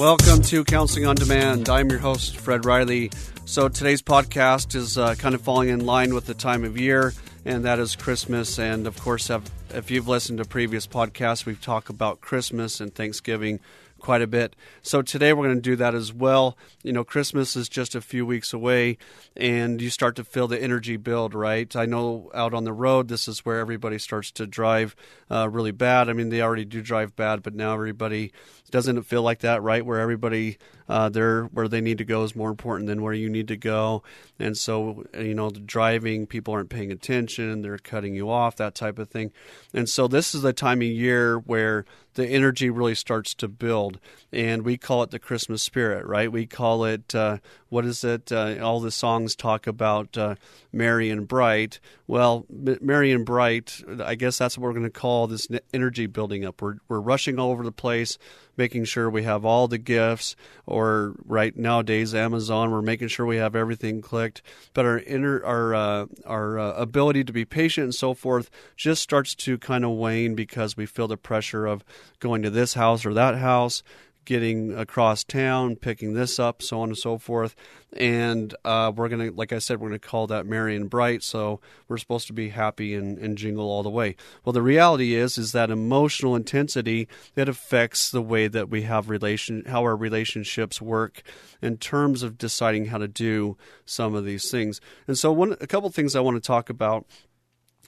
Welcome to Counseling on Demand. I'm your host, Fred Riley. So today's podcast is uh, kind of falling in line with the time of year, and that is Christmas. And of course, if you've listened to previous podcasts, we've talked about Christmas and Thanksgiving quite a bit. So today we're going to do that as well. You know, Christmas is just a few weeks away and you start to feel the energy build, right? I know out on the road, this is where everybody starts to drive uh, really bad. I mean, they already do drive bad, but now everybody doesn't feel like that, right? Where everybody uh, there where they need to go is more important than where you need to go, and so you know the driving people aren't paying attention, they're cutting you off, that type of thing, and so this is the time of year where the energy really starts to build, and we call it the Christmas spirit, right? We call it uh, what is it? Uh, all the songs talk about uh, merry and bright. Well, merry and bright. I guess that's what we're going to call this energy building up. We're we're rushing all over the place, making sure we have all the gifts. Or right nowadays, Amazon, we're making sure we have everything clicked. But our inner our uh, our uh, ability to be patient and so forth just starts to kind of wane because we feel the pressure of going to this house or that house getting across town, picking this up, so on and so forth. And uh, we're going to, like I said, we're going to call that merry and bright. So we're supposed to be happy and, and jingle all the way. Well, the reality is, is that emotional intensity that affects the way that we have relation, how our relationships work in terms of deciding how to do some of these things. And so, one, a couple things I want to talk about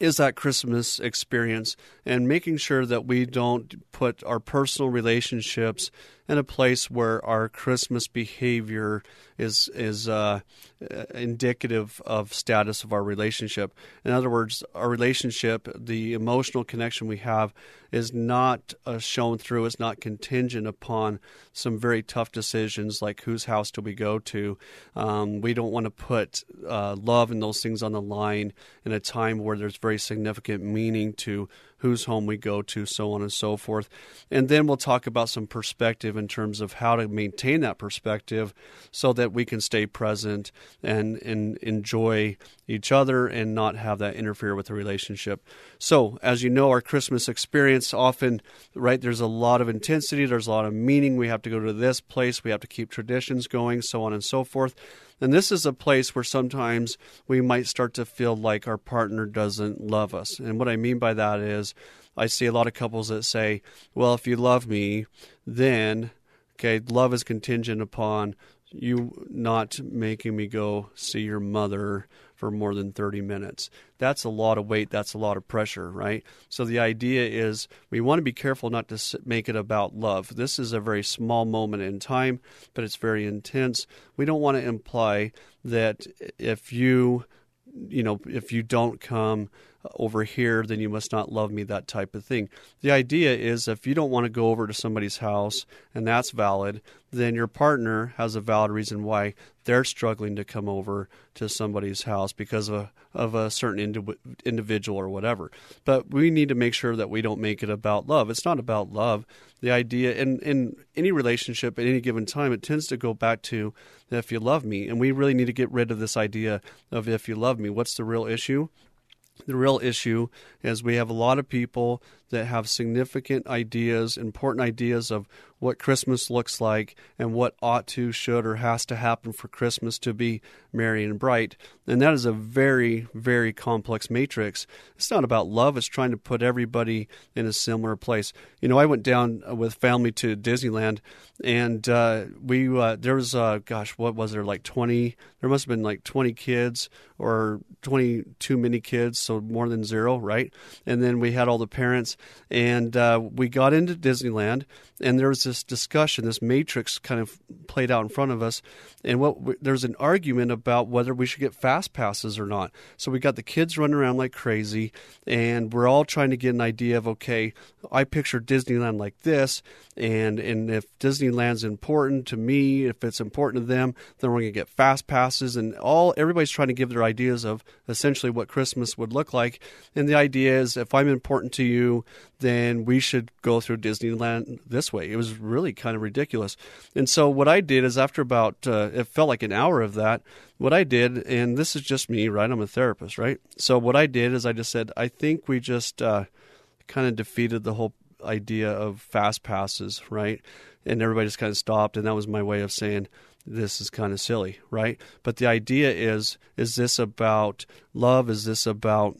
is that Christmas experience and making sure that we don't put our personal relationships in a place where our Christmas behavior is is uh, indicative of status of our relationship. In other words, our relationship, the emotional connection we have, is not uh, shown through. It's not contingent upon some very tough decisions like whose house do we go to. Um, we don't want to put uh, love and those things on the line in a time where there's very significant meaning to whose home we go to, so on and so forth. And then we'll talk about some perspective in terms of how to maintain that perspective so that we can stay present and, and enjoy each other and not have that interfere with the relationship. So, as you know, our Christmas experience often, right, there's a lot of intensity, there's a lot of meaning. We have to go to this place, we have to keep traditions going, so on and so forth. And this is a place where sometimes we might start to feel like our partner doesn't love us. And what I mean by that is, I see a lot of couples that say, well, if you love me, then, okay, love is contingent upon you not making me go see your mother for more than 30 minutes. That's a lot of weight, that's a lot of pressure, right? So the idea is we want to be careful not to make it about love. This is a very small moment in time, but it's very intense. We don't want to imply that if you you know, if you don't come over here, then you must not love me, that type of thing. The idea is if you don't want to go over to somebody's house and that's valid, then your partner has a valid reason why they're struggling to come over to somebody's house because of a, of a certain indi- individual or whatever. But we need to make sure that we don't make it about love. It's not about love. The idea in, in any relationship at any given time, it tends to go back to if you love me. And we really need to get rid of this idea of if you love me. What's the real issue? The real issue is we have a lot of people that have significant ideas, important ideas of what Christmas looks like and what ought to, should, or has to happen for Christmas to be merry and bright. And that is a very, very complex matrix. It's not about love, it's trying to put everybody in a similar place. You know, I went down with family to Disneyland, and uh, we, uh, there was, uh, gosh, what was there, like 20, there must have been like 20 kids or 20 too many kids, so more than zero, right? And then we had all the parents, and uh, we got into Disneyland, and there was this discussion, this matrix kind of played out in front of us, and what there's an argument about whether we should get fast passes or not. So we got the kids running around like crazy, and we're all trying to get an idea of okay, I picture Disneyland like this, and and if Disneyland's important to me, if it's important to them, then we're going to get fast passes, and all everybody's trying to give their ideas of essentially what Christmas would look like. And the idea is, if I'm important to you, then we should go through Disneyland this way. It was really kind of ridiculous. And so what I did is after about uh, it felt like an hour of that, what I did, and this is just me, right? I'm a therapist, right? So what I did is I just said, I think we just uh, kind of defeated the whole idea of fast passes, right? And everybody just kind of stopped, and that was my way of saying this is kind of silly, right? But the idea is is this about love? Is this about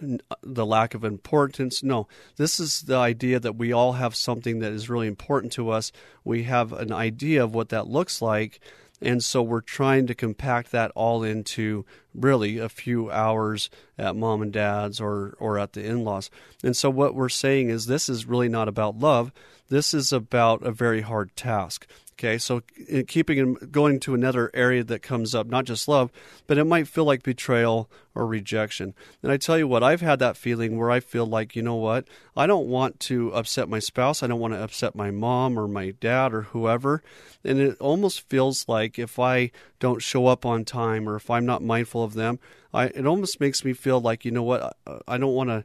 Uh, the lack of importance. No, this is the idea that we all have something that is really important to us. We have an idea of what that looks like. And so we're trying to compact that all into really a few hours at mom and dad's or, or at the in laws. And so what we're saying is this is really not about love. This is about a very hard task. Okay, so eh, keeping and going to another area that comes up, not just love, but it might feel like betrayal or rejection. And I tell you what, I've had that feeling where I feel like, you know what, I don't want to upset my spouse, I don't want to upset my mom or my dad or whoever. And it almost feels like if I don't show up on time or if I'm not mindful of them, I, it almost makes me feel like, you know what, I don't want to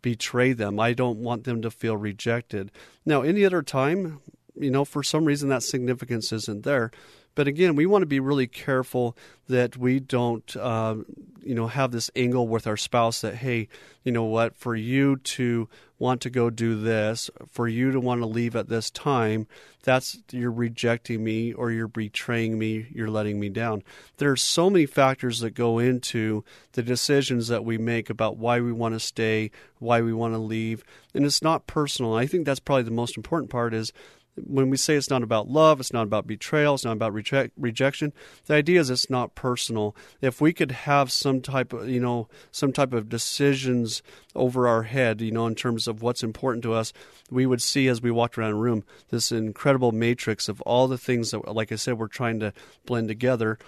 betray them. I don't want them to feel rejected. Now, any other time, you know, for some reason that significance isn't there. But again, we want to be really careful that we don't, uh, you know, have this angle with our spouse that, hey, you know what, for you to want to go do this, for you to want to leave at this time, that's you're rejecting me or you're betraying me, you're letting me down. There are so many factors that go into the decisions that we make about why we want to stay, why we want to leave, and it's not personal. I think that's probably the most important part is when we say it's not about love, it's not about betrayal, it's not about reject, rejection. The idea is it's not personal. If we could have some type of, you know, some type of decisions over our head, you know, in terms of what's important to us, we would see as we walked around a room this incredible matrix of all the things that, like I said, we're trying to blend together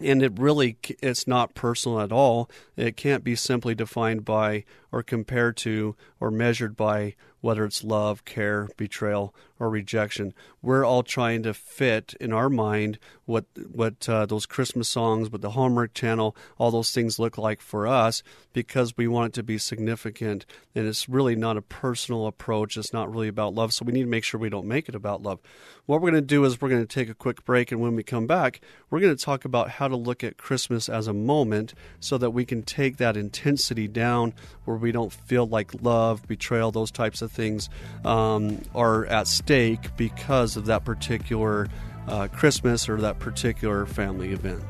and it really it's not personal at all it can't be simply defined by or compared to or measured by whether it's love, care, betrayal, or rejection. We're all trying to fit in our mind what what uh, those Christmas songs, what the Hallmark Channel, all those things look like for us because we want it to be significant. And it's really not a personal approach. It's not really about love. So we need to make sure we don't make it about love. What we're going to do is we're going to take a quick break, and when we come back, we're going to talk about how to look at Christmas as a moment so that we can take that intensity down where we don't feel like love, betrayal, those types of things um, are at stake because of that particular uh, Christmas or that particular family event.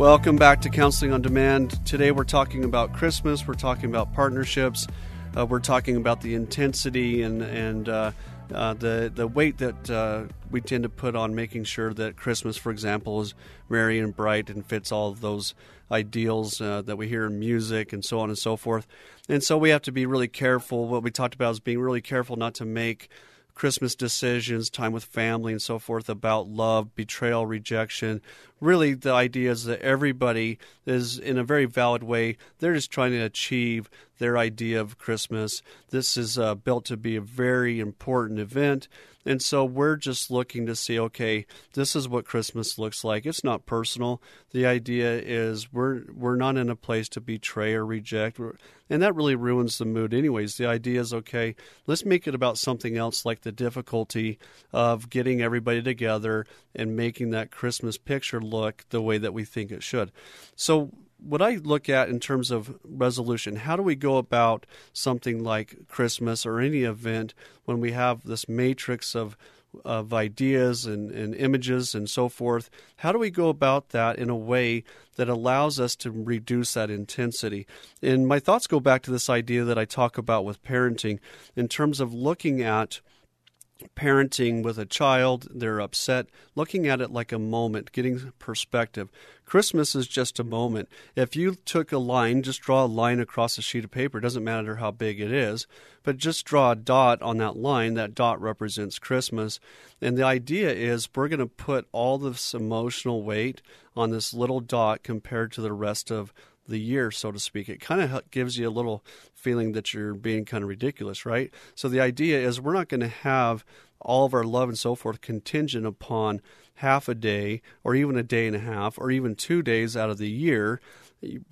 Welcome back to Counseling on Demand. Today we're talking about Christmas, we're talking about partnerships, uh, we're talking about the intensity and, and uh, uh, the, the weight that uh, we tend to put on making sure that Christmas, for example, is merry and bright and fits all of those ideals uh, that we hear in music and so on and so forth. And so we have to be really careful. What we talked about is being really careful not to make Christmas decisions, time with family, and so forth about love, betrayal, rejection. Really, the idea is that everybody is, in a very valid way, they're just trying to achieve their idea of Christmas. This is uh, built to be a very important event. And so we're just looking to see, okay, this is what Christmas looks like. It's not personal. The idea is we're we're not in a place to betray or reject, and that really ruins the mood. Anyways, the idea is okay. Let's make it about something else, like the difficulty of getting everybody together and making that Christmas picture look the way that we think it should. So what I look at in terms of resolution, how do we go about something like Christmas or any event when we have this matrix of of ideas and, and images and so forth? How do we go about that in a way that allows us to reduce that intensity? And my thoughts go back to this idea that I talk about with parenting in terms of looking at parenting with a child, they're upset, looking at it like a moment, getting perspective. Christmas is just a moment. If you took a line, just draw a line across a sheet of paper, it doesn't matter how big it is, but just draw a dot on that line. That dot represents Christmas. And the idea is we're going to put all this emotional weight on this little dot compared to the rest of the year, so to speak. It kind of gives you a little feeling that you're being kind of ridiculous, right? So the idea is we're not going to have all of our love and so forth contingent upon half a day or even a day and a half or even two days out of the year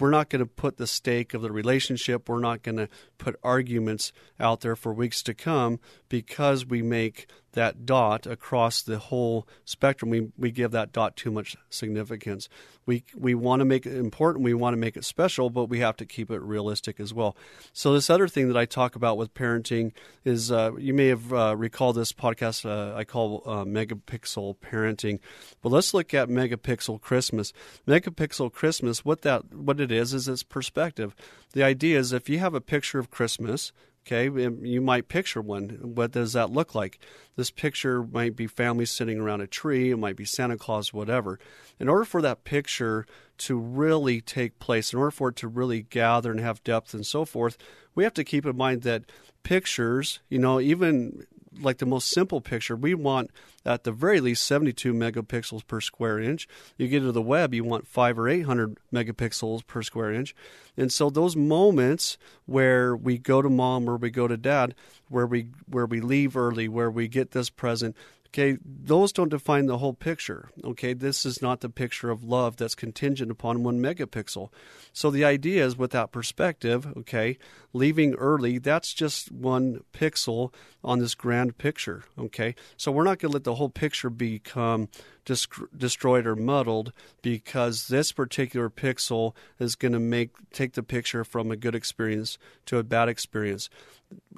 we're not going to put the stake of the relationship we're not going to put arguments out there for weeks to come because we make that dot across the whole spectrum. We, we give that dot too much significance. We we want to make it important we want to make it special but we have to keep it realistic as well. So this other thing that i talk about with parenting is uh, you may have uh, recalled this podcast uh, i call uh, megapixel parenting. But let's look at megapixel christmas. Megapixel christmas what that what it is is its perspective. The idea is if you have a picture of christmas Okay, you might picture one. What does that look like? This picture might be families sitting around a tree, it might be Santa Claus, whatever. In order for that picture to really take place, in order for it to really gather and have depth and so forth, we have to keep in mind that pictures, you know, even like the most simple picture, we want at the very least 72 megapixels per square inch. You get to the web, you want five or 800 megapixels per square inch. And so those moments where we go to mom or we go to dad, where we where we leave early, where we get this present, Okay, those don't define the whole picture. Okay, this is not the picture of love that's contingent upon one megapixel. So the idea is with that perspective, okay, leaving early, that's just one pixel on this grand picture. Okay, so we're not going to let the whole picture become destroyed or muddled because this particular pixel is going to make take the picture from a good experience to a bad experience.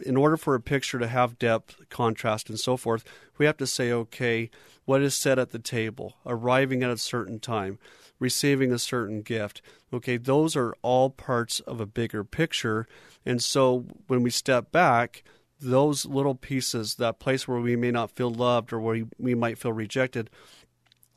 In order for a picture to have depth, contrast, and so forth, we have to say, okay, what is said at the table, arriving at a certain time, receiving a certain gift. Okay, those are all parts of a bigger picture. And so when we step back, those little pieces, that place where we may not feel loved or where we, might feel rejected,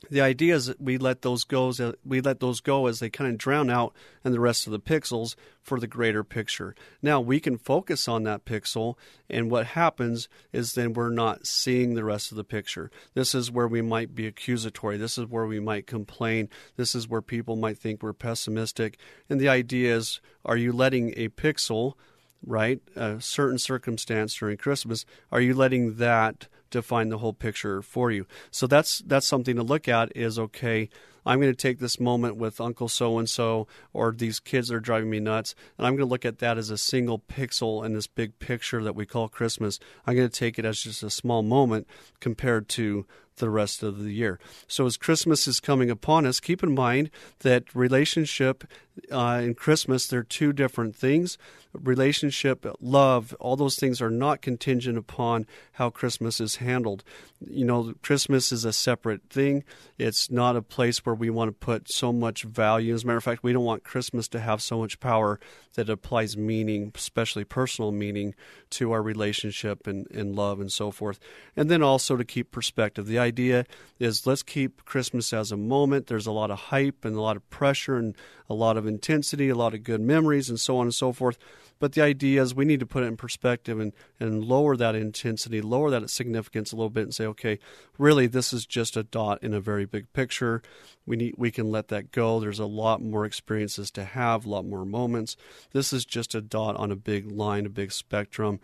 the idea is that we let those go as we let those go as they kind of drown out and the rest of the pixels for the greater picture. Now we can focus on that pixel and what happens is then we're not seeing the rest of the picture. This is where we might be accusatory. This is where we might complain. This is where people might think we're pessimistic. And the idea is are you letting a pixel right? A certain circumstance during Christmas, are you letting that define the whole picture for you? So that's that's something to look at is okay, I'm going to take this moment with Uncle so and so or these kids are driving me nuts, and I'm going to look at that as a single pixel in this big picture that we call Christmas. I'm going to take it as just a small moment compared to the rest of the year. So as Christmas is coming upon us, keep in mind that relationship uh, and Christmas they're two different things. Relationship, love, all those things are not contingent upon how Christmas is handled. You know, Christmas is a separate thing. It's not a place where we want to put so much value. As a matter of fact, we don't want Christmas to have so much power that it applies meaning, especially personal meaning, to our relationship and, and love and so forth. And then also to keep perspective. The idea is let's keep Christmas as a moment. There's a lot of hype and a lot of pressure and a lot of intensity, a lot of good memories, and so on and so forth. But the idea is we need to put it in perspective and, and lower that intensity, lower that significance a little bit and say, okay, really this is just a dot in a very big picture. We need we can let that go. There's a lot more experiences to have, a lot more moments. This is just a dot on a big line, a big spectrum.